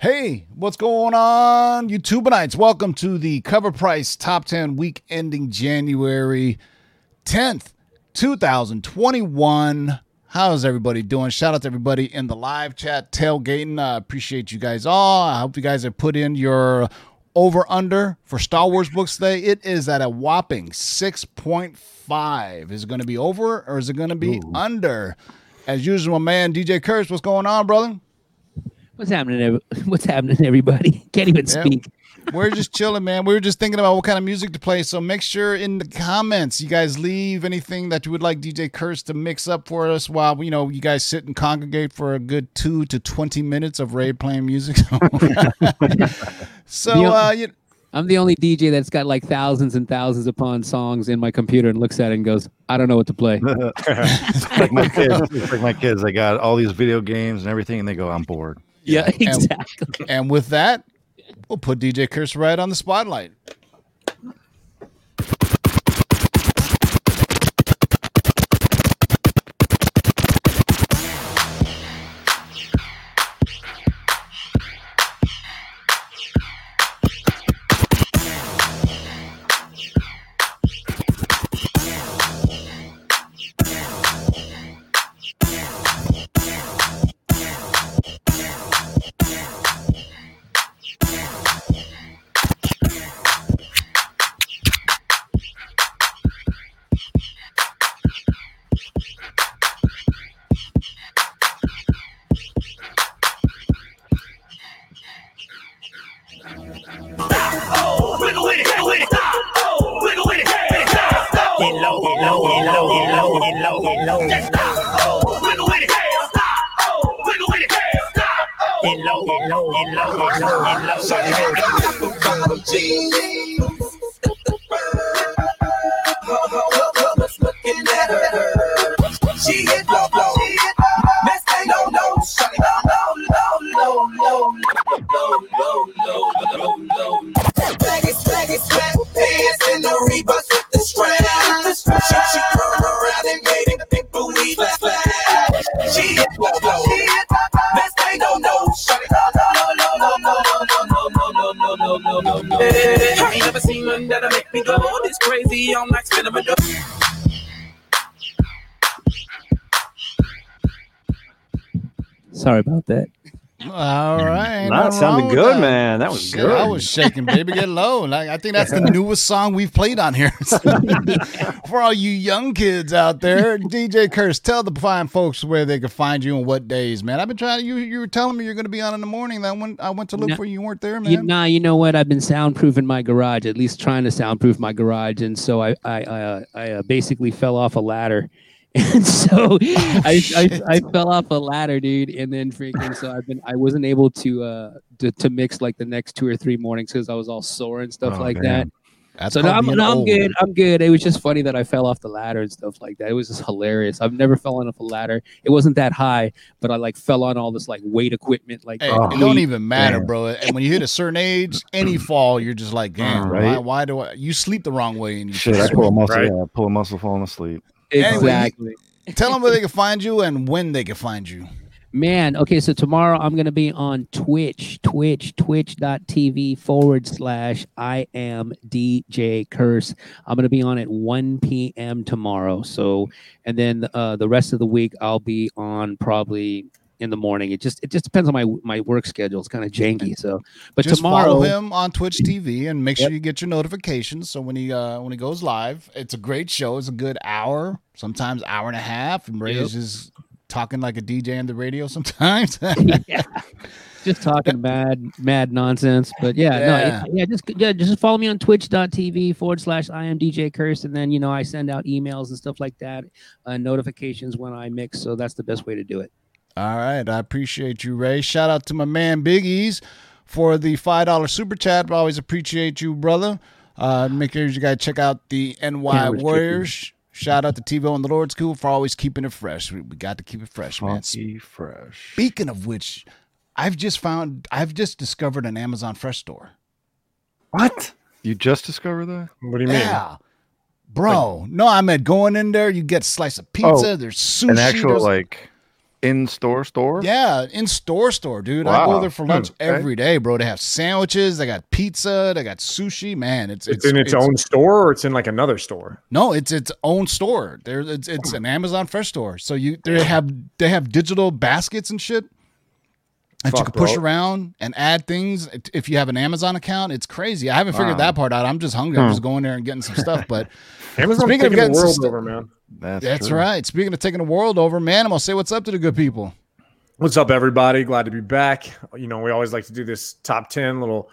Hey, what's going on, YouTubeites? Welcome to the Cover Price Top 10 week ending January 10th, 2021. How's everybody doing? Shout out to everybody in the live chat, tailgating. I appreciate you guys all. I hope you guys have put in your over under for Star Wars books today. It is at a whopping 6.5. Is it going to be over or is it going to be Ooh. under? As usual, my man DJ Curse, what's going on, brother? What's happening? ev- What's happening, everybody? Can't even Yeah. speak. We're just chilling, man. We were just thinking about what kind of music to play. So make sure in the comments you guys leave anything that you would like DJ Curse to mix up for us while you know you guys sit and congregate for a good two to twenty minutes of Raid playing music. so The- uh, you, I'm the only DJ that's got like thousands and thousands upon songs in my computer and looks at it and goes, "I don't know what to play." it's like my kids. It's like my kids. They got all these video games and everything, and they go, "I'm bored." Yeah, and- exactly. and with that, we'll put DJ Curse right on the spotlight. Sunny Road, Apple Bottom Jeans. Sorry about that. All right. That sounded good, man. That was Shit, good. I was shaking, baby, get low. Like I think that's the newest song we've played on here. For all you young kids out there, DJ Curse, tell the fine folks where they can find you and what days, man. I've been trying. You you were telling me you're going to be on in the morning. That when I went to look No. for you, you weren't there, You, man. nah, you know what? I've been soundproofing my garage, at least trying to soundproof my garage, and so I I I, uh, I uh, basically fell off a ladder. And so I, I. I fell off a ladder, dude, and then freaking so I've been I wasn't able to uh to, to mix like the next two or three mornings because I was all sore and stuff Oh, like man. That's that. So called now I'm, being now I'm good. I'm good. It was just funny that I fell off the ladder and stuff like that. It was just hilarious. I've never fallen off a ladder. It wasn't that high, but I like fell on all this like weight equipment. Like Hey, Oh, it don't even matter, damn. bro. And when you hit a certain age, any fall, you're just like, damn, why, Right. why do I? You sleep the wrong way, and you Shit, I pull a muscle. Right. Yeah, I pull a muscle falling asleep. Anyway, exactly. Tell them where they can find you and when they can find you. Man, okay, so tomorrow I'm gonna be on Twitch, Twitch, twitch.tv forward slash I am DJ Curse. I'm gonna be on at 1 p.m. tomorrow. So and then uh the rest of the week I'll be on probably in the morning. It just it just depends on my my work schedule. It's kind of janky. So but Just tomorrow follow him on Twitch TV and make sure you get your notifications. So when he uh when he goes live, it's a great show. It's a good hour, sometimes hour and a half. And Ray is just talking like a DJ on the radio sometimes. yeah. Just talking mad, mad nonsense. But yeah, no, Yeah. it- yeah, just yeah, just follow me on twitch.tv forward slash I am DJ Curse. And then, you know, I send out emails and stuff like that, uh, notifications when I mix. So that's the best way to do it. All right. I appreciate you, Ray. Shout out to my man Biggies for the $5 super chat. I always appreciate you, brother. Uh, make sure you guys check out the NY Warriors. Shout out to TiVo and the Lord School for always keeping it fresh. We, we got to keep it fresh, man. Funky fresh. Speaking of which, I've just found, I've just discovered an Amazon Fresh store. What? You just discovered that? What do you mean? Yeah. Bro, no, I meant going in there, you get a slice of pizza, Oh, there's sushi. An actual there's- like in store store. Yeah, in store store, dude. I go there for lunch Hmm, okay. every day, bro. They have sandwiches, they got pizza, they got sushi. Man, it's It's, in its, own store or it's in like another store. No, it's its own store. There, it's, it's an Amazon Fresh store. So you they have they have digital baskets and shit that you can push bro. around and add things. If you have an Amazon account, it's crazy. I haven't figured Wow. that part out. I'm just hungry. I'm hmm. just going there and getting some stuff. But Amazon's Speaking of taking getting the world some- over, man. That's, that's right. Speaking of taking the world over, man, I'm gonna say what's up to the good people. What's up, everybody? Glad to be back. You know, we always like to do this top 10 little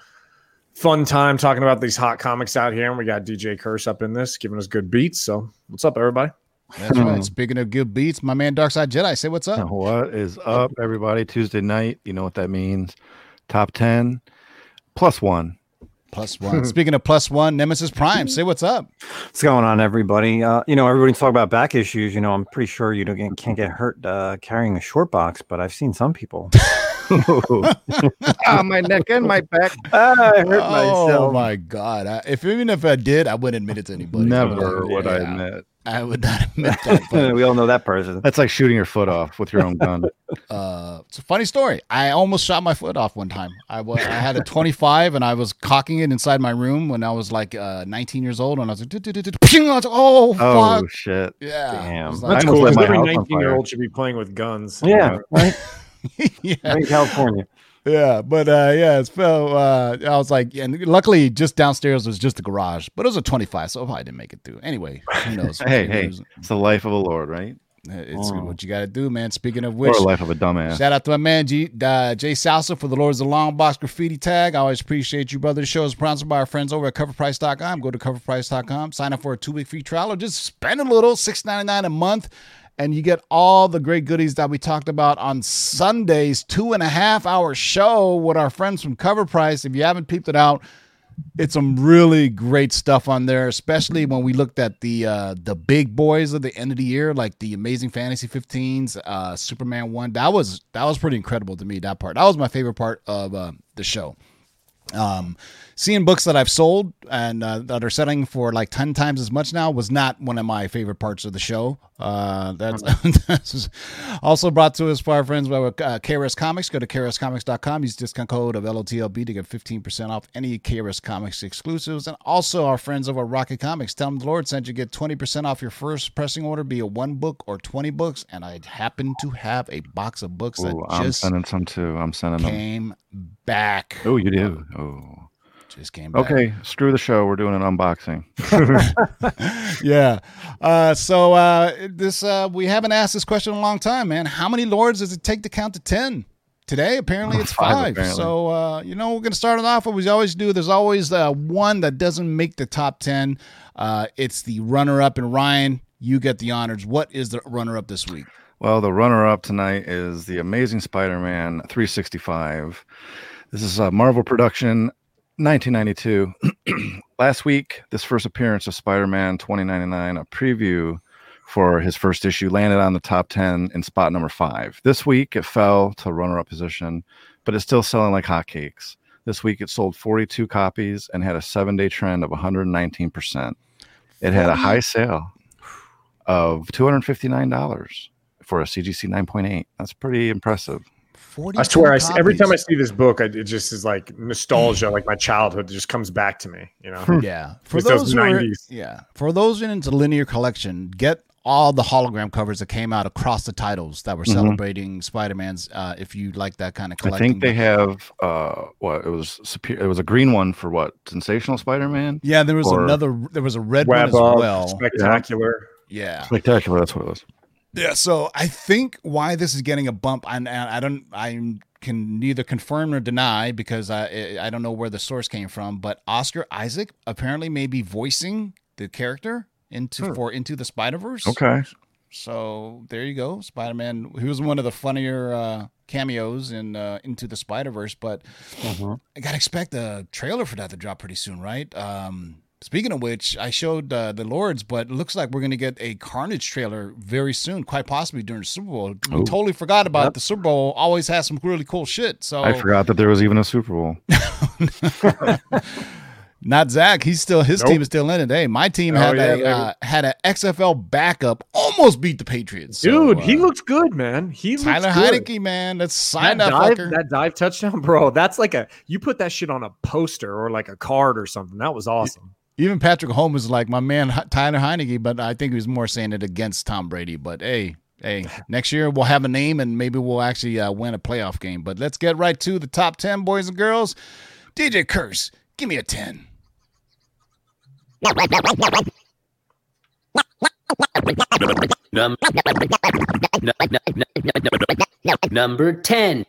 fun time talking about these hot comics out here. And we got DJ Curse up in this, giving us good beats. So, what's up, everybody? That's right. Speaking of good beats, my man Darkside Jedi, say what's up. What is up, everybody? Tuesday night. You know what that means. Top 10 plus one. Plus one. Speaking of plus one, Nemesis Prime, say what's up. What's going on, everybody? Uh, you know, everybody's talking about back issues. You know, I'm pretty sure you don't get, can't get hurt uh, carrying a short box, but I've seen some people. ah, my neck and my back. ah, I hurt Oh myself. Oh my god! I, if even if I did, I wouldn't admit it to anybody. Never Yeah, would I admit. I would not admit that. we all know that person. That's like shooting your foot off with your own gun. uh, it's a funny story. I almost shot my foot off one time. I wa- I had a 25 and I was cocking it inside my room when I was like uh, 19 years old, and I was like, "Ping!" I was like, "Oh Oh fuck!" shit! Yeah, Damn. It was I like- That's almost cool. lit 'cause my Every 19 year old should be playing with guns. Yeah, right. yeah, I'm in California. Yeah, but uh, yeah, it's so uh, I was like, and luckily, just downstairs was just a garage, but it was a 25, so I probably didn't make it through. Anyway, who knows? Hey, hey, it's the life of a lord, right? it's Oh. what you got to do, man. Speaking of Or which, a life of a dumbass. Shout out to my man G, uh, Jay Salsa for the Lords of the Long Box graffiti tag. I always appreciate you, brother. The show is sponsored by our friends over at coverprice.com. Go to coverprice.com, sign up for a two week free trial, or just spend a little, six ninety nine a month, and you get all the great goodies that we talked about on Sunday's two and a half hour show with our friends from Cover Price. If you haven't peeped it out, it's some really great stuff on there, especially when we looked at the uh, the big boys of the end of the year, like the Amazing Fantasy 15s, uh, Superman one. That was that was pretty incredible to me. That part that was my favorite part of uh, the show. Um, seeing books that I've sold and uh, that are selling for like 10 times as much now was not one of my favorite parts of the show. Uh, that's, that's also brought to us by our friends by uh, KRS Comics. Go to KRSComics.com. Use discount code of LOTLB to get 15% off any KRS Comics exclusives. And also our friends over at Rocket Comics. Tell them the Lord sent you get 20% off your first pressing order, be it one book or 20 books. And I happen to have a box of books that Ooh, I'm just sending some too. I'm sending them. Back. Oh, you do. Oh. Just came back. Okay, screw the show. We're doing an unboxing. yeah. Uh, so uh, this uh, we haven't asked this question in a long time, man. How many lords does it take to count to ten? Today, apparently, it's Five, five. apparently. So uh, you know, we're gonna start it off. What we always do. There's always uh, one that doesn't make the top ten. Uh, it's the runner-up, and Ryan, you get the honors. What is the runner-up this week? Well, the runner-up tonight is the Amazing Spider-Man 365. This is a Marvel production, 1992. Last week, this first appearance of Spider-Man 2099, a preview for his first issue, landed on the top 10 in spot number five. This week, it fell to runner-up position, but it's still selling like hotcakes. This week, it sold 42 copies and had a seven-day trend of 119%. It had a high sale of $259 for a CGC 9.8. That's pretty impressive. I swear, I every time I see this book, I, it just is like nostalgia, like my childhood just comes back to me. You know, Yeah. For It's those those, who are, 90s. yeah, for those who are into linear collection, get all the hologram covers that came out across the titles that were Mhm. celebrating Spider-Man's. Uh, if you like that kind of I think they have uh what it was superior it was a green one for what sensational Spider-Man Yeah, there was another. There was a red web one as well. spectacular. Yeah, spectacular that's what it was yeah. So I think why this is getting a bump, and I don't, I can neither confirm nor deny because I I don't know where the source came from, but Oscar Isaac apparently may be voicing the character into Hmm. for into the Spider Verse. okay So there you go, Spider Man. He was one of the funnier uh, cameos in uh, Into the Spider Verse, but Mhm. I gotta expect a trailer for that to drop pretty soon, right? Um, speaking of which, I showed uh, the Lords, but it looks like we're gonna get a Carnage trailer very soon, quite possibly during the Super Bowl. We totally forgot about Yep. the Super Bowl. Always has some really cool shit. So I forgot that there was even a Super Bowl Not Zach. He's still his Nope. team is still in it. Hey, my team Oh, had yeah, a uh, had an XFL backup, almost beat the Patriots. So, Dude, he uh, looks good, man. He Tyler looks good. Heinicke, man. Let's sign that that, dive, fucker. that dive touchdown, bro. That's like a you put that shit on a poster or like a card or something. That was awesome. Even Patrick Holmes was like my man Tyler Heinicke, but I think he was more saying it against Tom Brady. But hey, hey, next year we'll have a name and maybe we'll actually uh, win a playoff game. But let's get right to the top ten, boys and girls. DJ Curse, give me a ten. Num- Number 10.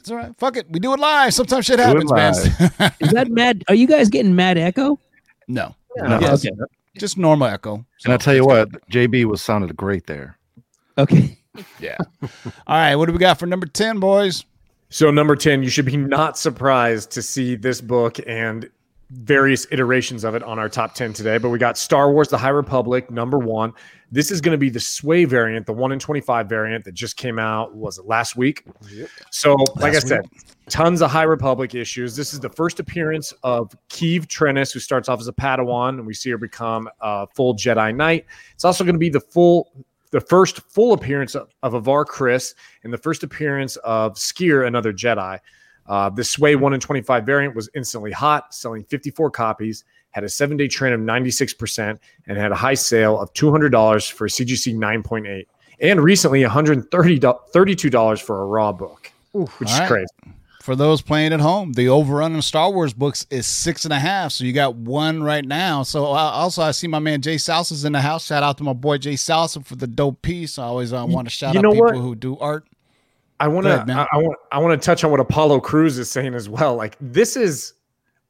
It's all right. Fuck it. We do it live. Sometimes shit happens, man. Is that mad? Are you guys getting mad echo? no, No. Yes. Okay. just normal echo. And I tell you what, JB was sounded great there. Okay. Yeah. All right. What do we got for number 10, boys? So number 10, you should be not surprised to see this book and various iterations of it on our top 10 today. But we got Star Wars The High Republic, number one. This is going to be the Sway variant, the 1 in 25 variant that just came out, was it last week? So, like I Last said, tons of High Republic issues. This is the first appearance of Keeve Trennis, who starts off as a Padawan, and we see her become a full Jedi Knight. It's also going to be the full, the first full appearance of, of Avar Kriss, and the first appearance of Sskeer, another Jedi. Uh, the Sway 1 in 25 variant was instantly hot, selling 54 copies, had a seven day trend of 96%, and had a high sale of $200 for a CGC 9.8. And recently, $130, for a raw book, which is right. crazy. For those playing at home, the overrun on Star Wars books is six and a half. So you got one right now. So uh, also, I see my man Jay Salsa's in the house. Shout out to my boy Jay Salsa for the dope piece. I always uh, want to shout you out people what? who do art. I want to. I, I want I want to touch on what Apollo Cruz is saying as well. Like this is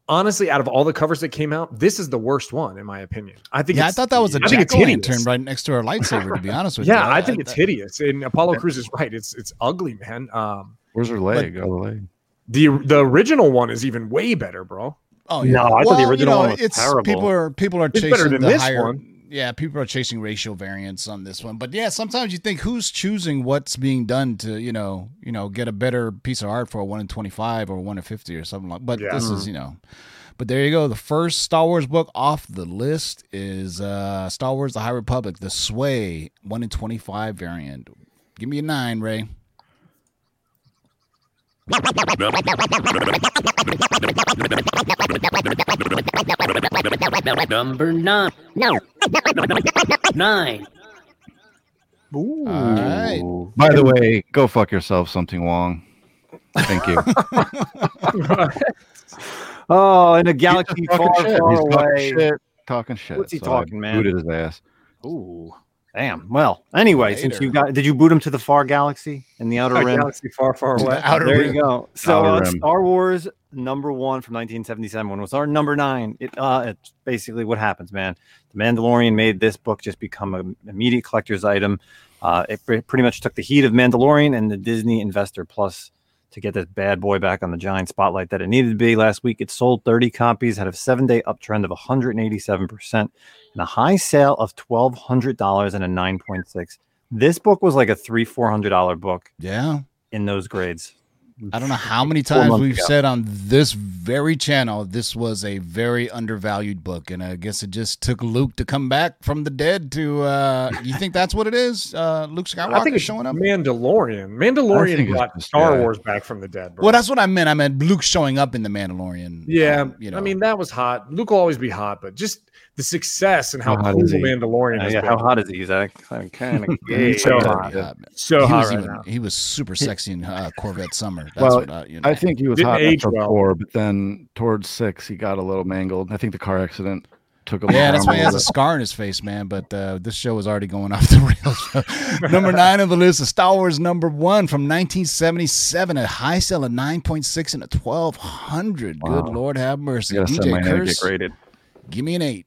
honestly out of all the covers that came out, this is the worst one in my opinion. I think Yeah, I thought that was a I think jack it's o' hideous. lantern right next to her lightsaber. To be honest with Yeah, you, yeah, I think it's hideous. And Apollo Cruz is right. It's it's ugly, man. Um Where's her leg? oh, the leg. the the original one is even way better, bro. Oh No, I thought the original one was it's terrible. people are people are chasing the this higher. one. Yeah, people are chasing racial variants on this one, but yeah, sometimes you think who's choosing what's being done to you know you know get a better piece of art for a one in twenty five or one in fifty or something like. But Yeah. this is you know, but there you go. The first Star Wars book off the list is uh Star Wars: The High Republic, the Sway one in twenty five variant. Give me a nine, Ray. Number 9. No. 9. Ooh. All right. By the way, go fuck yourself, something Wong. Thank you. Oh, in a galaxy He's far, talking shit. far He's talking away. shit. Talking shit. What's he So I talking, man? Booted his ass. Ooh. Damn. Well, anyway, since you got, did you boot him to the far galaxy in the outer A rim? galaxy far, far To the away. outer there rim. you go. So uh. Star Wars number one from 1977 was our number nine. It uh, it's basically what happens, man. The Mandalorian made this book just become an immediate collector's item. Uh, it pre- pretty much took the heat of Mandalorian and the Disney Investor Plus to get this bad boy back on the giant spotlight that it needed to be. Last week, it sold 30 copies, had a seven-day uptrend of 187 percent, and a high sale of twelve hundred dollars and a 9.6. This book was like a three four hundred dollar book Yeah. in those grades. I don't know how many times we've ago. said on this very channel this was a very undervalued book, and I guess it just took Luke to come back from the dead. To uh, you think that's what it is? Uh, Luke Skywalker I think it's showing up. Mandalorian. Mandalorian think it's brought Star yeah. Wars back from the dead, bro. Well, that's what I meant. I meant Luke showing up in the Mandalorian. yeah, um, you know. I mean that was hot. Luke will always be hot, but just the success and how, How hot cool is he? Mandalorian Uh, has yeah, how hot is he, Zach? I'm kind of Yeah, so hot. yeah, so he hot was right even, now. he was super sexy in uh, Corvette Summer. That's Well, what I, you know. I think he was Didn't hot age after well. four, but then towards six, he got a little mangled. I think the car accident took him. Yeah, that's why he has a a little scar in his face, man. But uh, this show is already going off the rails. number nine on the list is Star Wars number one from 1977, a high sell of 9.6 and a 1200. Good Lord have mercy. bit. I gotta send my DJ head to get Curse, graded. give me an eight.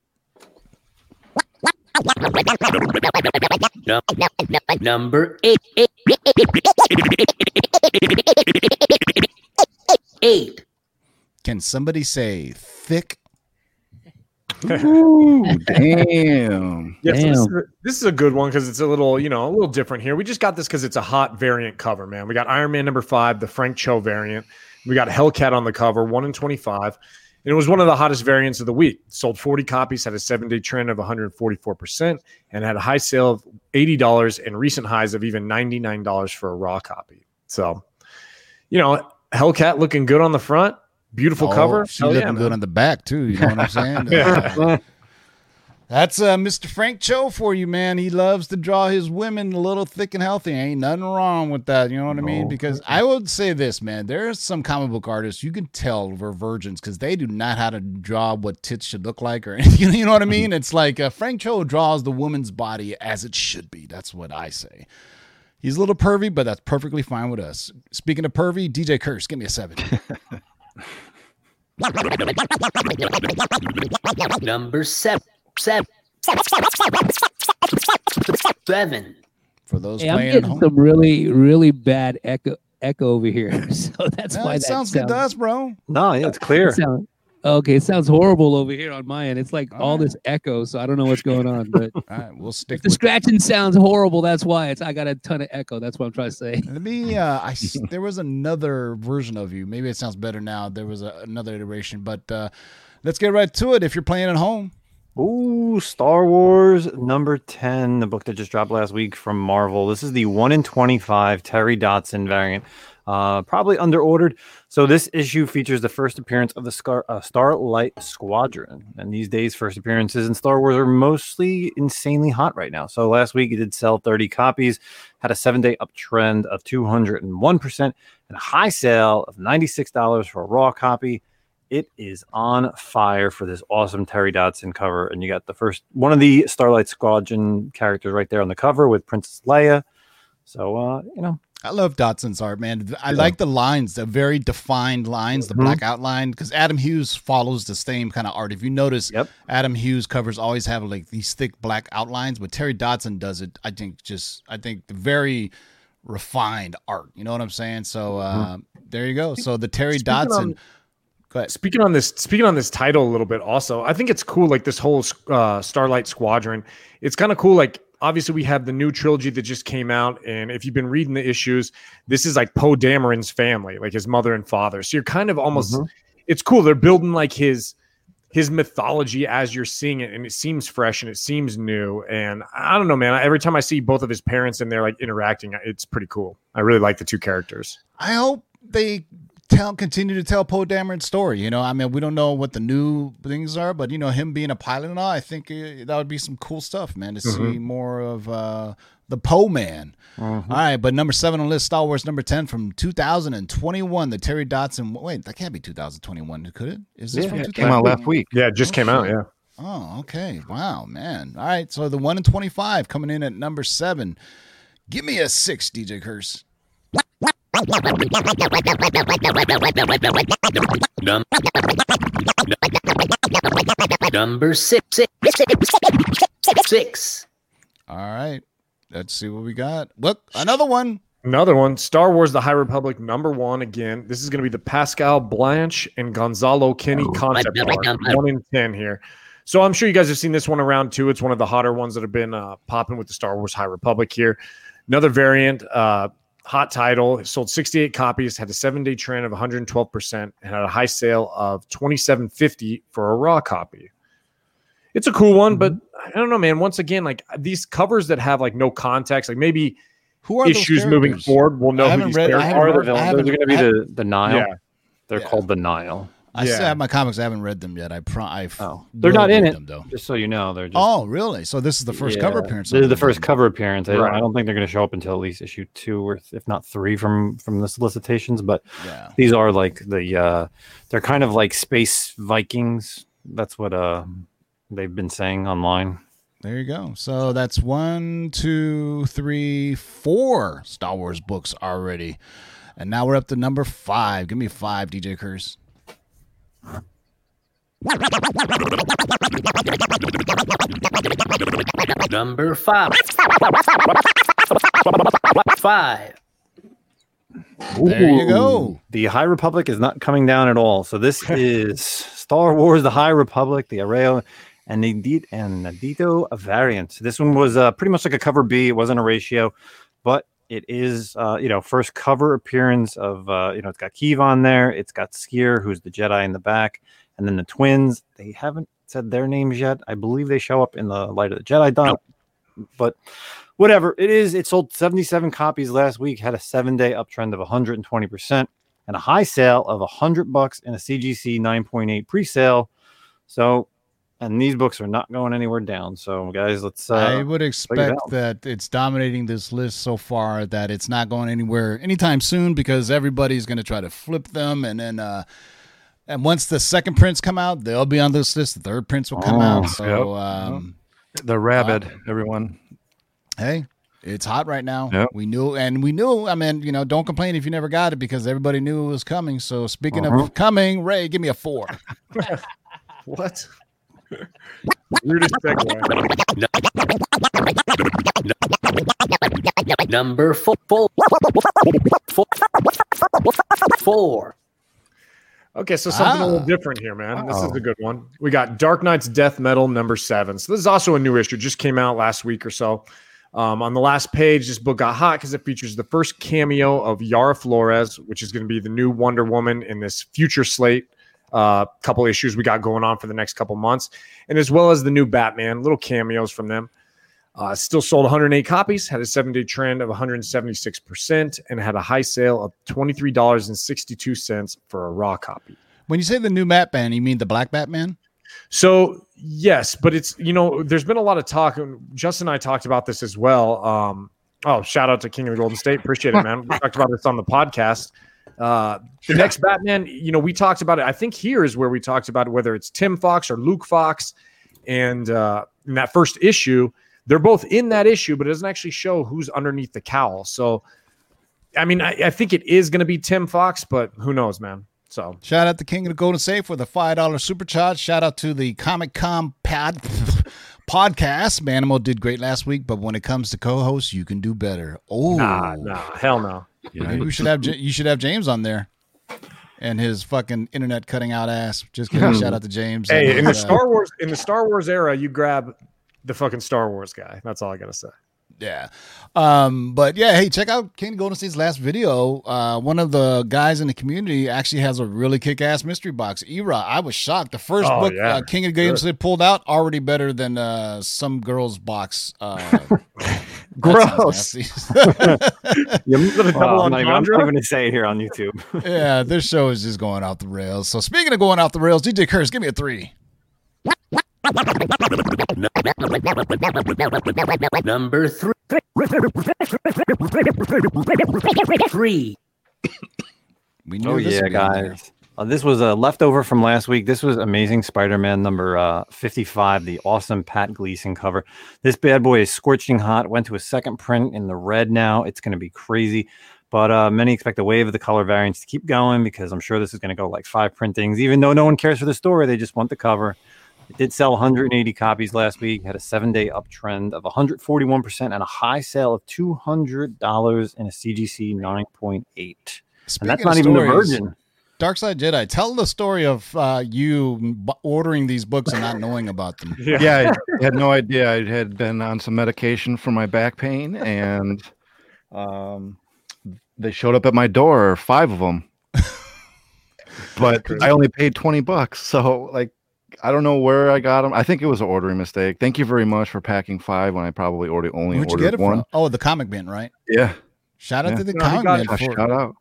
Num- Number 8. 8. Can somebody say thick? Ooh, damn. Yeah, so this, is a, this is a good one because it's a little, you know, a little different here. We just got this because it's a hot variant cover, man. We got Iron Man number five, the Frank Cho variant. We got Hellcat on the cover, one in twenty-five, And it was one of the hottest variants of the week. Sold 40 copies, had a seven day trend of 144%, and had a high sale of $80 and recent highs of even $99 for a raw copy. So, you know, Hellcat looking good on the front, beautiful Oh, cover. She's yeah, looking man. good on the back too. You know what I'm saying? Yeah. That's uh, Mr. Frank Cho for you, man. He loves to draw his women a little thick and healthy. Ain't nothing wrong with that. You know what I mean? Because I would say this, man. There's some comic book artists you can tell were virgins because they do not how to draw what tits should look like or anything. You know what I mean? It's like uh, Frank Cho draws the woman's body as it should be. That's what I say. He's a little pervy, but that's perfectly fine with us. Speaking of pervy, DJ Curse, give me a seven. Number seven. Seven. Seven. For those Hey, I'm getting home. some really, really bad echo echo over here. So that's Yeah, why it that sounds good to us, bro. No, yeah, it's clear. it sound- okay, it sounds horrible over here on my end. It's like All all right. this echo, so I don't know what's going on. But All right, we'll stick if the with scratching sounds horrible, that's why. It's I got a ton of echo. That's what I'm trying to say. Let me. Uh, I s- there was another version of you. Maybe it sounds better now. There was a, another iteration, but uh, let's get right to it. If you're playing at home, Ooh, Star Wars number 10, the book that just dropped last week from Marvel. This is the 1 in 25 Terry Dodson variant. Uh, probably underordered. So this issue features the first appearance of the Scar- uh, Starlight Squadron. And these days, first appearances in Star Wars are mostly insanely hot right now. So last week it did sell 30 copies, had a seven-day uptrend of 201%, and a high sale of $96 for a raw copy it is on fire for this awesome Terry Dodson cover. And you got the first one of the Starlight Squadron characters right there on the cover with Princess Leia. So, uh, you know, I love Dodson's art, man. I like the lines, the very defined lines, the Mhm. black outline, because Adam Hughes follows the same kind of art. If you notice, Yep. Adam Hughes covers always have like these thick black outlines, but Terry Dodson does it. I think just, I think very refined art. You know what I'm saying? So uh, there you go. So the Terry Speaking ahead. Speaking on this, speaking on this title a little bit, also, I think it's cool. Like this whole uh, Starlight Squadron, it's kind of cool. Like obviously, we have the new trilogy that just came out, and if you've been reading the issues, this is like Poe Dameron's family, like his mother and father. So you're kind of almost, Mhm. it's cool. They're building like his his mythology as you're seeing it, and it seems fresh and it seems new. And I don't know, man. Every time I see both of his parents and they're like interacting, it's pretty cool. I really like the two characters. I hope they tell continue to tell Poe Dameron's story. You know, I mean, we don't know what the new things are, but you know, him being a pilot and all, I think uh, that would be some cool stuff, man. To see Mhm. more of uh, the Poe man. Mhm. All right, but number seven on the list, Star Wars number ten from 2021, the Terry Dodson. Wait, that can't be 2021, could it? Is this Yeah, from it Came out last week. Yeah, it just Oh, came out. Yeah. Oh, okay. Wow, man. All right, so the one in 25 coming in at number seven. Give me a six, DJ Curse. Num- Number six. Six. Six. All right. Let's see what we got. Look, another one. Another one, Star Wars: The High Republic, number one again. This is going to be the Pascal Blanche and Gonzalo Kinney concept art, one in ten here. So I'm sure you guys have seen this one around too. It's one of the hotter ones that have been uh, popping with the Star Wars High Republic here. Another variant, uh, hot title. It sold 68 copies, had a seven day trend of 112 percent, and had a high sale of 27.50 for a raw copy. It's a cool one, but mm-hmm. I don't know, man. Once again, like these covers that have like no context, like maybe Who are issues moving forward, we'll know who these read- characters are. Are the read- I villains? Those haven't- are going to be the, the Nile. Yeah. They're Yeah. called the Nile. I still have my comics. I haven't read them yet. I pro. I Oh, they're not in it. Them, though. Just so you know, they're just. Oh, really? So this is the first cover appearance. This is the first cover appearance. I, don't, Right. I don't think they're going to show up until at least issue two, or th- if not three, from from the solicitations. But Yeah. these are like the uh they're kind of like space Vikings. That's what uh they've been saying online. There you go. So that's one, two, three, four Star Wars books already. And now we're up to number five. Give me five, DJ Curse. Number five. Five. There you go. The High Republic is not coming down at all. So this is Star Wars: The High Republic, the Areo and Nadit and Nadito variant. This one was uh, pretty much like a cover B. It wasn't a ratio, but it is uh, you know first cover appearance of uh, you know it's got Keeve on there. It's got Sskeer, who's the Jedi in the back, And then the twins, they haven't said their names yet. I believe they show up in the Light of the Jedi done. But whatever it is, it sold 77 copies last week, had a seven day uptrend of 120% and a high sale of 100 bucks in a CGC 9.8 pre sale. So, and these books are not going anywhere down. So, guys, let's. Uh, I would expect out. that it's dominating this list so far that it's not going anywhere anytime soon because everybody's going to try to flip them and then uh and once the second prints come out, they'll be on this list. The third prints will come Oh, out. So um The rabid, everyone. hey, it's hot right now. Yep. We knew and we knew, I mean, you know, don't complain if you never got it because everybody knew it was coming. So speaking Uh-huh. of coming, Ray, give me a 4. What? Weirdest segue. Number four. Four. Four. Four. Okay, so something a Ah. little different here, man. This is a good one. We got Dark Knight's Death Metal number seven. So this is also a new issue, just came out last week or so. Um, on the last page, this book got hot because it features the first cameo of Yara Flores, which is going to be the new Wonder Woman in this future slate. Uh, couple issues we got going on for the next couple months, and as well as the new Batman, little cameos from them. Uh, still sold 108 copies, had a seven day trend of 176%, and had a high sale of $23.62 for a raw copy. When you say the new Batman, you mean the Black Batman? So yes, but it's you know there's been a lot of talk. and Justin and I talked about this as well. Um, oh, shout out to King of the Golden State, appreciate it, man. We talked about this on the podcast. Uh, the next Batman, you know, we talked about it. I think here is where we talked about whether it's Tim Fox or Luke Fox, and uh, in that first issue, they're both in that issue, but it doesn't actually show who's underneath the cowl. So, I mean, I, I think it is going to be Tim Fox, but who knows, man. So Shout out to King of the Golden Safe for the five dollar super charge. Shout out to the Comic Con pad podcast. Manimal did great last week, but when it comes to co-hosts, you can do better. Oh, nah, nah, hell no. Maybe we should have you should have James on there, and his fucking internet cutting out ass. Just kidding. Shout out to James. Hey, and in the uh, Star Wars in the Star Wars era, you grab the fucking Star Wars guy. That's all I gotta say. Yeah. Um, but yeah, hey, check out King Golden State's last video. Uh, one of the guys in the community actually has a really kick ass mystery box. Era, I was shocked. The first Oh, book yeah. uh, King of Golden State pulled out already better than uh, some girl's box. Uh, that Gross. sounds. Well, I'm, not even, I'm going to say it here on YouTube. yeah, this show is just going off the rails. So speaking of going off the rails, DJ Curse, give me a three. Number three. Three. We knew Oh this yeah, would be in there. guys. Uh, this was a leftover from last week. This was Amazing Spider-Man number uh, 55, the awesome Pat Gleason cover. This bad boy is scorching hot. Went to a second print in the red now. It's going to be crazy. But uh, many expect a wave of the color variants to keep going because I'm sure this is going to go like five printings. Even though no one cares for the story, they just want the cover. It did sell 180 copies last week. Had a seven-day uptrend of 141% and a high sale of $200 in a CGC 9.8. And that's of not even the stories, Virgin. Dark Side Jedi, tell the story of uh, you b- ordering these books and not knowing about them. Yeah, I had no idea. I had been on some medication for my back pain, and um, they showed up at my door, five of them. but I only paid twenty bucks, so like I don't know where I got them. I think it was an ordering mistake. Thank you very much for packing five when I probably already only Where'd you ordered get it one. from? Oh, the comic bin, right? Yeah, Shout out Yeah. to the No, comic bin. a For, shout out.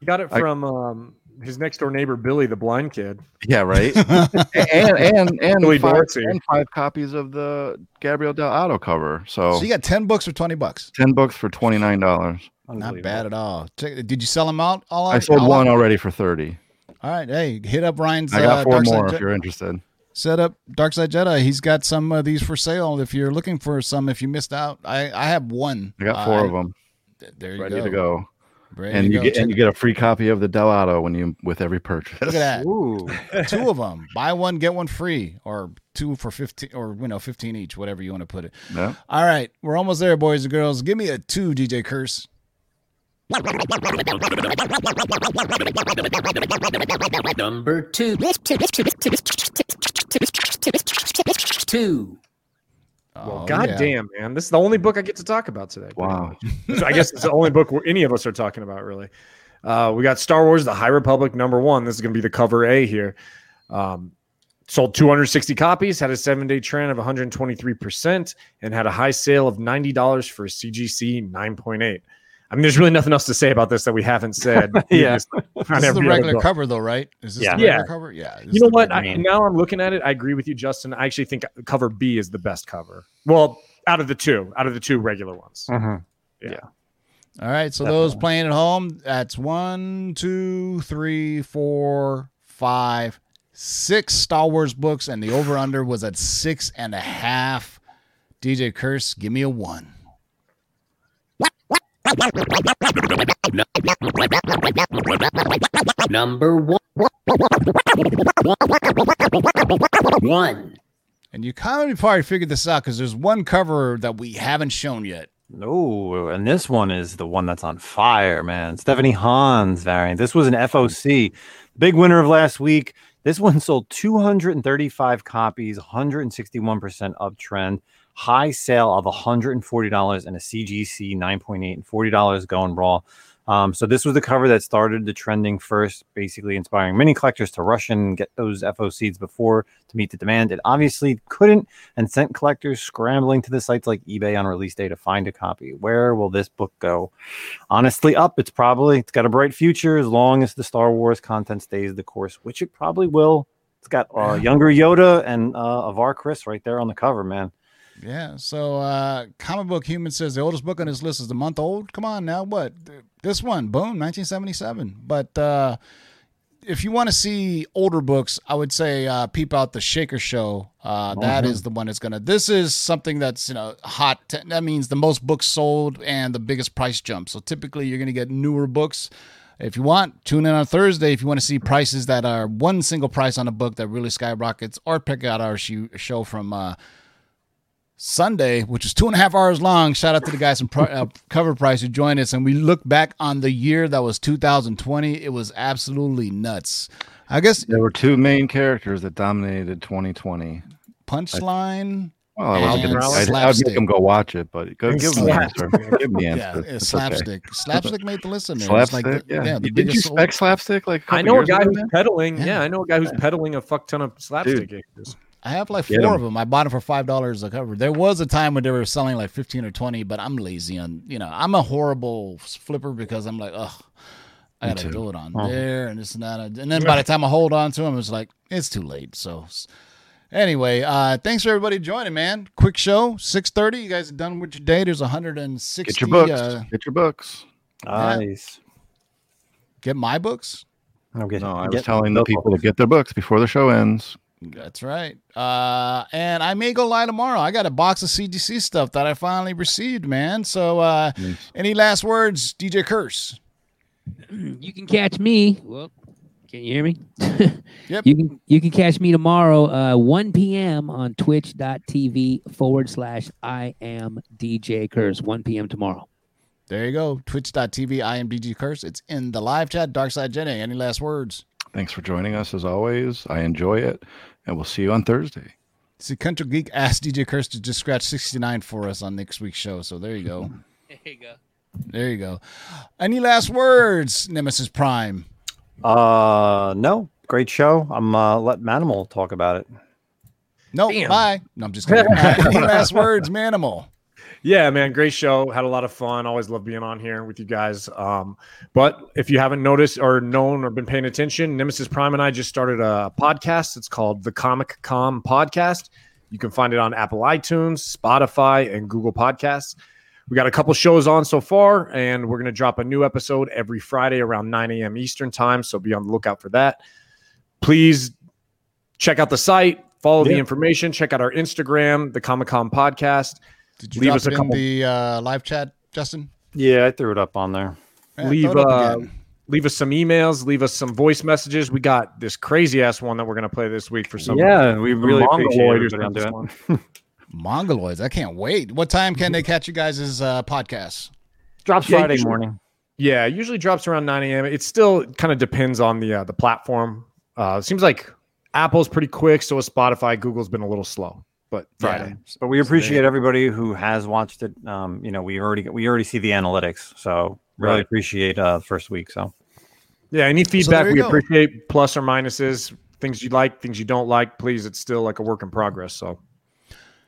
He got it I- from um, his next door neighbor Billy, the blind kid. Yeah, right. and and and Billy five, Dorsey. and five copies of the Gabriel Dell'Otto cover. So, so you got 10 books for 20 bucks. ten books for twenty nine dollars. Not bad at all. Did you sell them out? All I sold all one out? already for thirty. All right. Hey, hit up Ryan's. I got uh, four Dark more Side if Je- you're interested. Set up Dark Side Jedi. He's got some of these for sale if you're looking for some. If you missed out, I I have one. I got four Uh, of them There you ready go. to go, Ready and to you go. get Check and you get a free copy of the Dell'Otto when you with every purchase. Look at that. Ooh. two of them. Buy one, get one free, or two for 15, or, you know, 15 each, whatever you want to put it. Yeah. All right. We're almost there, boys and girls. Give me a two, DJ Curse. Number two. Two. Oh, Well, goddamn, man, this is the only book I get to talk about today. Wow. I guess it's the only book where any of us are talking about, really. Uh, we got Star Wars: The High Republic number one. This is going to be the cover A here. Um, sold 260 copies, had a seven day trend of 123%, and had a high sale of $90 for a CGC 9.8. I mean, there's really nothing else to say about this that we haven't said. Yeah. This is the regular cover, though, right? Is this Yeah. the regular Yeah. cover? Yeah. You know what? I, now I'm looking at it. I agree with you, Justin. I actually think cover B is the best cover. Well, out of the two, out of the two regular ones. Mhm. All right. So those playing at home, that's one, two, three, four, five, six Star Wars books, and the over under was at six and a half. DJ Curse, give me a one. Number one. One. And you kind of probably figured this out because there's one cover that we haven't shown yet. No, and this one is the one that's on fire, man. Stephanie Hans variant. This was an FOC, big winner of last week. This one sold 235 copies, 161% uptrend, high sale of $140 and a CGC 9.8 and $40 going raw. Um, so this was the cover that started the trending first, basically inspiring many collectors to rush in and get those FOCs before to meet the demand. It obviously couldn't and sent collectors scrambling to the sites like eBay on release day to find a copy. Where will this book go? Honestly, up. It's probably it's got a bright future as long as the Star Wars content stays the course, which it probably will. It's got uh, younger Yoda and uh, Avar Kriss right there on the cover, man. Yeah. So, uh, comic book human says the oldest book on his list is a month old. Come on now, what? This one, boom, 1977. But uh, if you want to see older books, I would say uh, peep out the Shaker Show. Uh, that is the one that's gonna. This is something that's you know hot. T- that means the most books sold and the biggest price jump. So typically, you're gonna get newer books. If you want, tune in on Thursday if you want to see prices that are one single price on a book that really skyrockets, or pick out our show show from. Uh, Sunday, which is two and a half hours long. Shout out to the guys from Pro- uh, Cover Price who joined us, and we look back on the year that was 2020. It was absolutely nuts. I guess There were two main characters that dominated 2020. punchline. Well, I wasn't And gonna. I'd, I'd make them go watch it, but go give them the answer. slapstick. Give them the Yeah, it's It's okay. slapstick. Slapstick made the list in there. Slapstick, like the- yeah. the Did you biggest spec slapstick? Like a I couple know a guy who's man? peddling. Yeah. Yeah. I know a guy who's peddling a fuck ton of slapstick issues. I have like Get four 'em. of them. I bought them for five dollars a cover. There was a time when they were selling like fifteen or twenty, but I'm lazy on. You know, I'm a horrible flipper because I'm like, ugh, I Me gotta too. do it on Uh-huh. there and this and that, and then by the time I hold on to them, it's like it's too late. So, s- anyway, uh, thanks for everybody joining, man. Quick show, six thirty. You guys are done with your day. There's 160. Get your books. Uh, Get your books. Yeah. Nice. get my books. No, get, No, I was get telling the no people to get their books before the show ends. That's right. Uh, and I may go live tomorrow. I got a box of CGC stuff that I finally received, man. So, uh, Nice. any last words, DJ Curse? You can catch me. Well, can you hear me? Yep. You can you can catch me tomorrow, uh, 1 p.m. on twitch.tv forward slash I am DJ Curse. 1 p.m. tomorrow. There you go. Twitch.tv, I am DJ Curse. It's in the live chat. Darkside Jedi, any last words? Thanks for joining us as always. I enjoy it, and we'll see you on Thursday. See, Country Geek asked DJ Curse to just scratch 69 for us on next week's show. So there you go. There you go. There you go. Any last words, Nemesis Prime? Uh, no, great show. I'm uh, let Manimal talk about it. No, Damn. bye. No, I'm just kidding. Any last words, Manimal? Yeah, man, great show. Had a lot of fun. Always love being on here with you guys. Um, but if you haven't noticed or known or been paying attention, Nemesis Prime and I just started a podcast. It's called the Comic Com Podcast. You can find it on Apple iTunes, Spotify, and Google Podcasts. We got a couple shows on so far, and we're going to drop a new episode every Friday around 9 a.m. Eastern time. So be on the lookout for that. Please check out the site, follow the information, check out our Instagram, the Comic Com Podcast. Did you Leave drop us a it in couple- the uh, live chat, Justin? Yeah, I threw it up on there. Yeah, Leave, throw it up uh, leave us some emails, leave us some voice messages. We got this crazy ass one that we're gonna play this week for some. yeah, we really appreciate Mongoloid who everybody sent on this doing. Mongoloids. I can't wait. What time can they catch you guys' uh, podcast? Drops Yeah, Friday usually- morning. Yeah, usually drops around 9 a.m. It still kind of depends on the uh, the platform. Uh, it seems like Apple's pretty quick, so is Spotify. Google's been a little slow, but Friday. But we appreciate everybody who has watched it. Um, you know, we already we already see the analytics, so really Right. appreciate uh first week. So Yeah, any feedback there you we go. appreciate, plus or minuses, things things you like, things you don't like. Please, it's still like a work in progress. So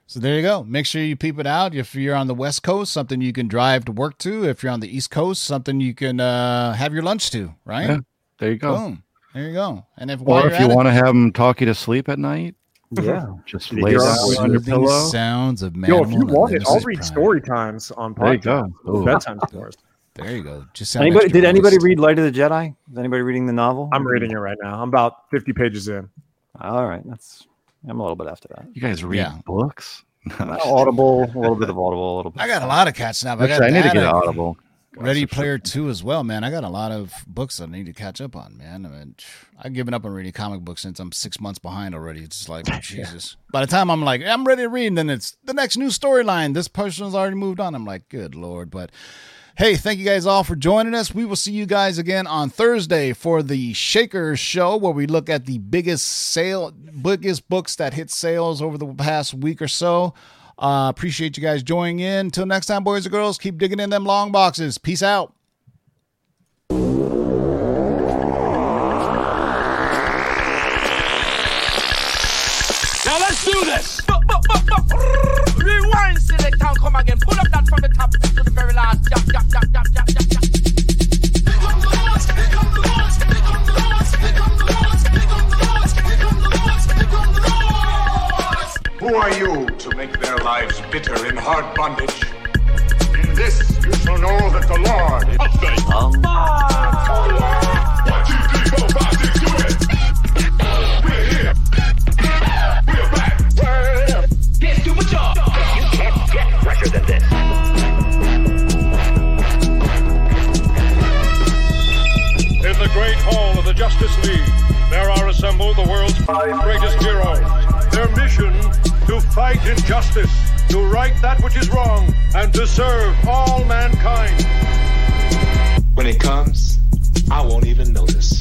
So there you go. Make sure you peep it out. If you're on the West Coast, something you can drive to work to. If you're on the East Coast, something you can uh, have your lunch to. Right? Yeah, there you go. Boom. There you go. And if Or you're if you want to have them talk you to sleep at night, Yeah. just You lay down us on your pillow. sounds of man. yo, if you want it, I'll read Prime. story times on There you go. Ooh. Bedtime stories. There you go. Just Anybody? extra Did anybody moist. read Light of the Jedi? Is anybody reading the novel? I'm reading it right now. I'm about 50 pages in. All right, that's. I'm a little bit after that. You guys read Yeah. books? Audible, a little bit of Audible, a little bit. I got a lot of cats now. I, Actually, got I need to that. get I- Ready Player Two as well, man. I got a lot of books that I need to catch up on, man. I mean, I've given up on reading comic books since I'm six months behind already. It's just like Jesus. By the time I'm like, I'm ready to read, and then it's the next new storyline. This person's already moved on. I'm like, good lord. But hey, thank you guys all for joining us. We will see you guys again on Thursday for the Shakers show, where we look at the biggest sale, biggest books that hit sales over the past week or so. Uh, appreciate you guys joining in. Until next time, boys and girls, keep digging in them long boxes. Peace out. Now let's do this. Rewind, select and come again. Pull up that from the top to the very last. Jump, jump, jump. Who are you to make their lives bitter in hard bondage? In this you shall know that the Lord is One, fight injustice, to right that which is wrong, and to serve all mankind. When it comes, I won't even notice.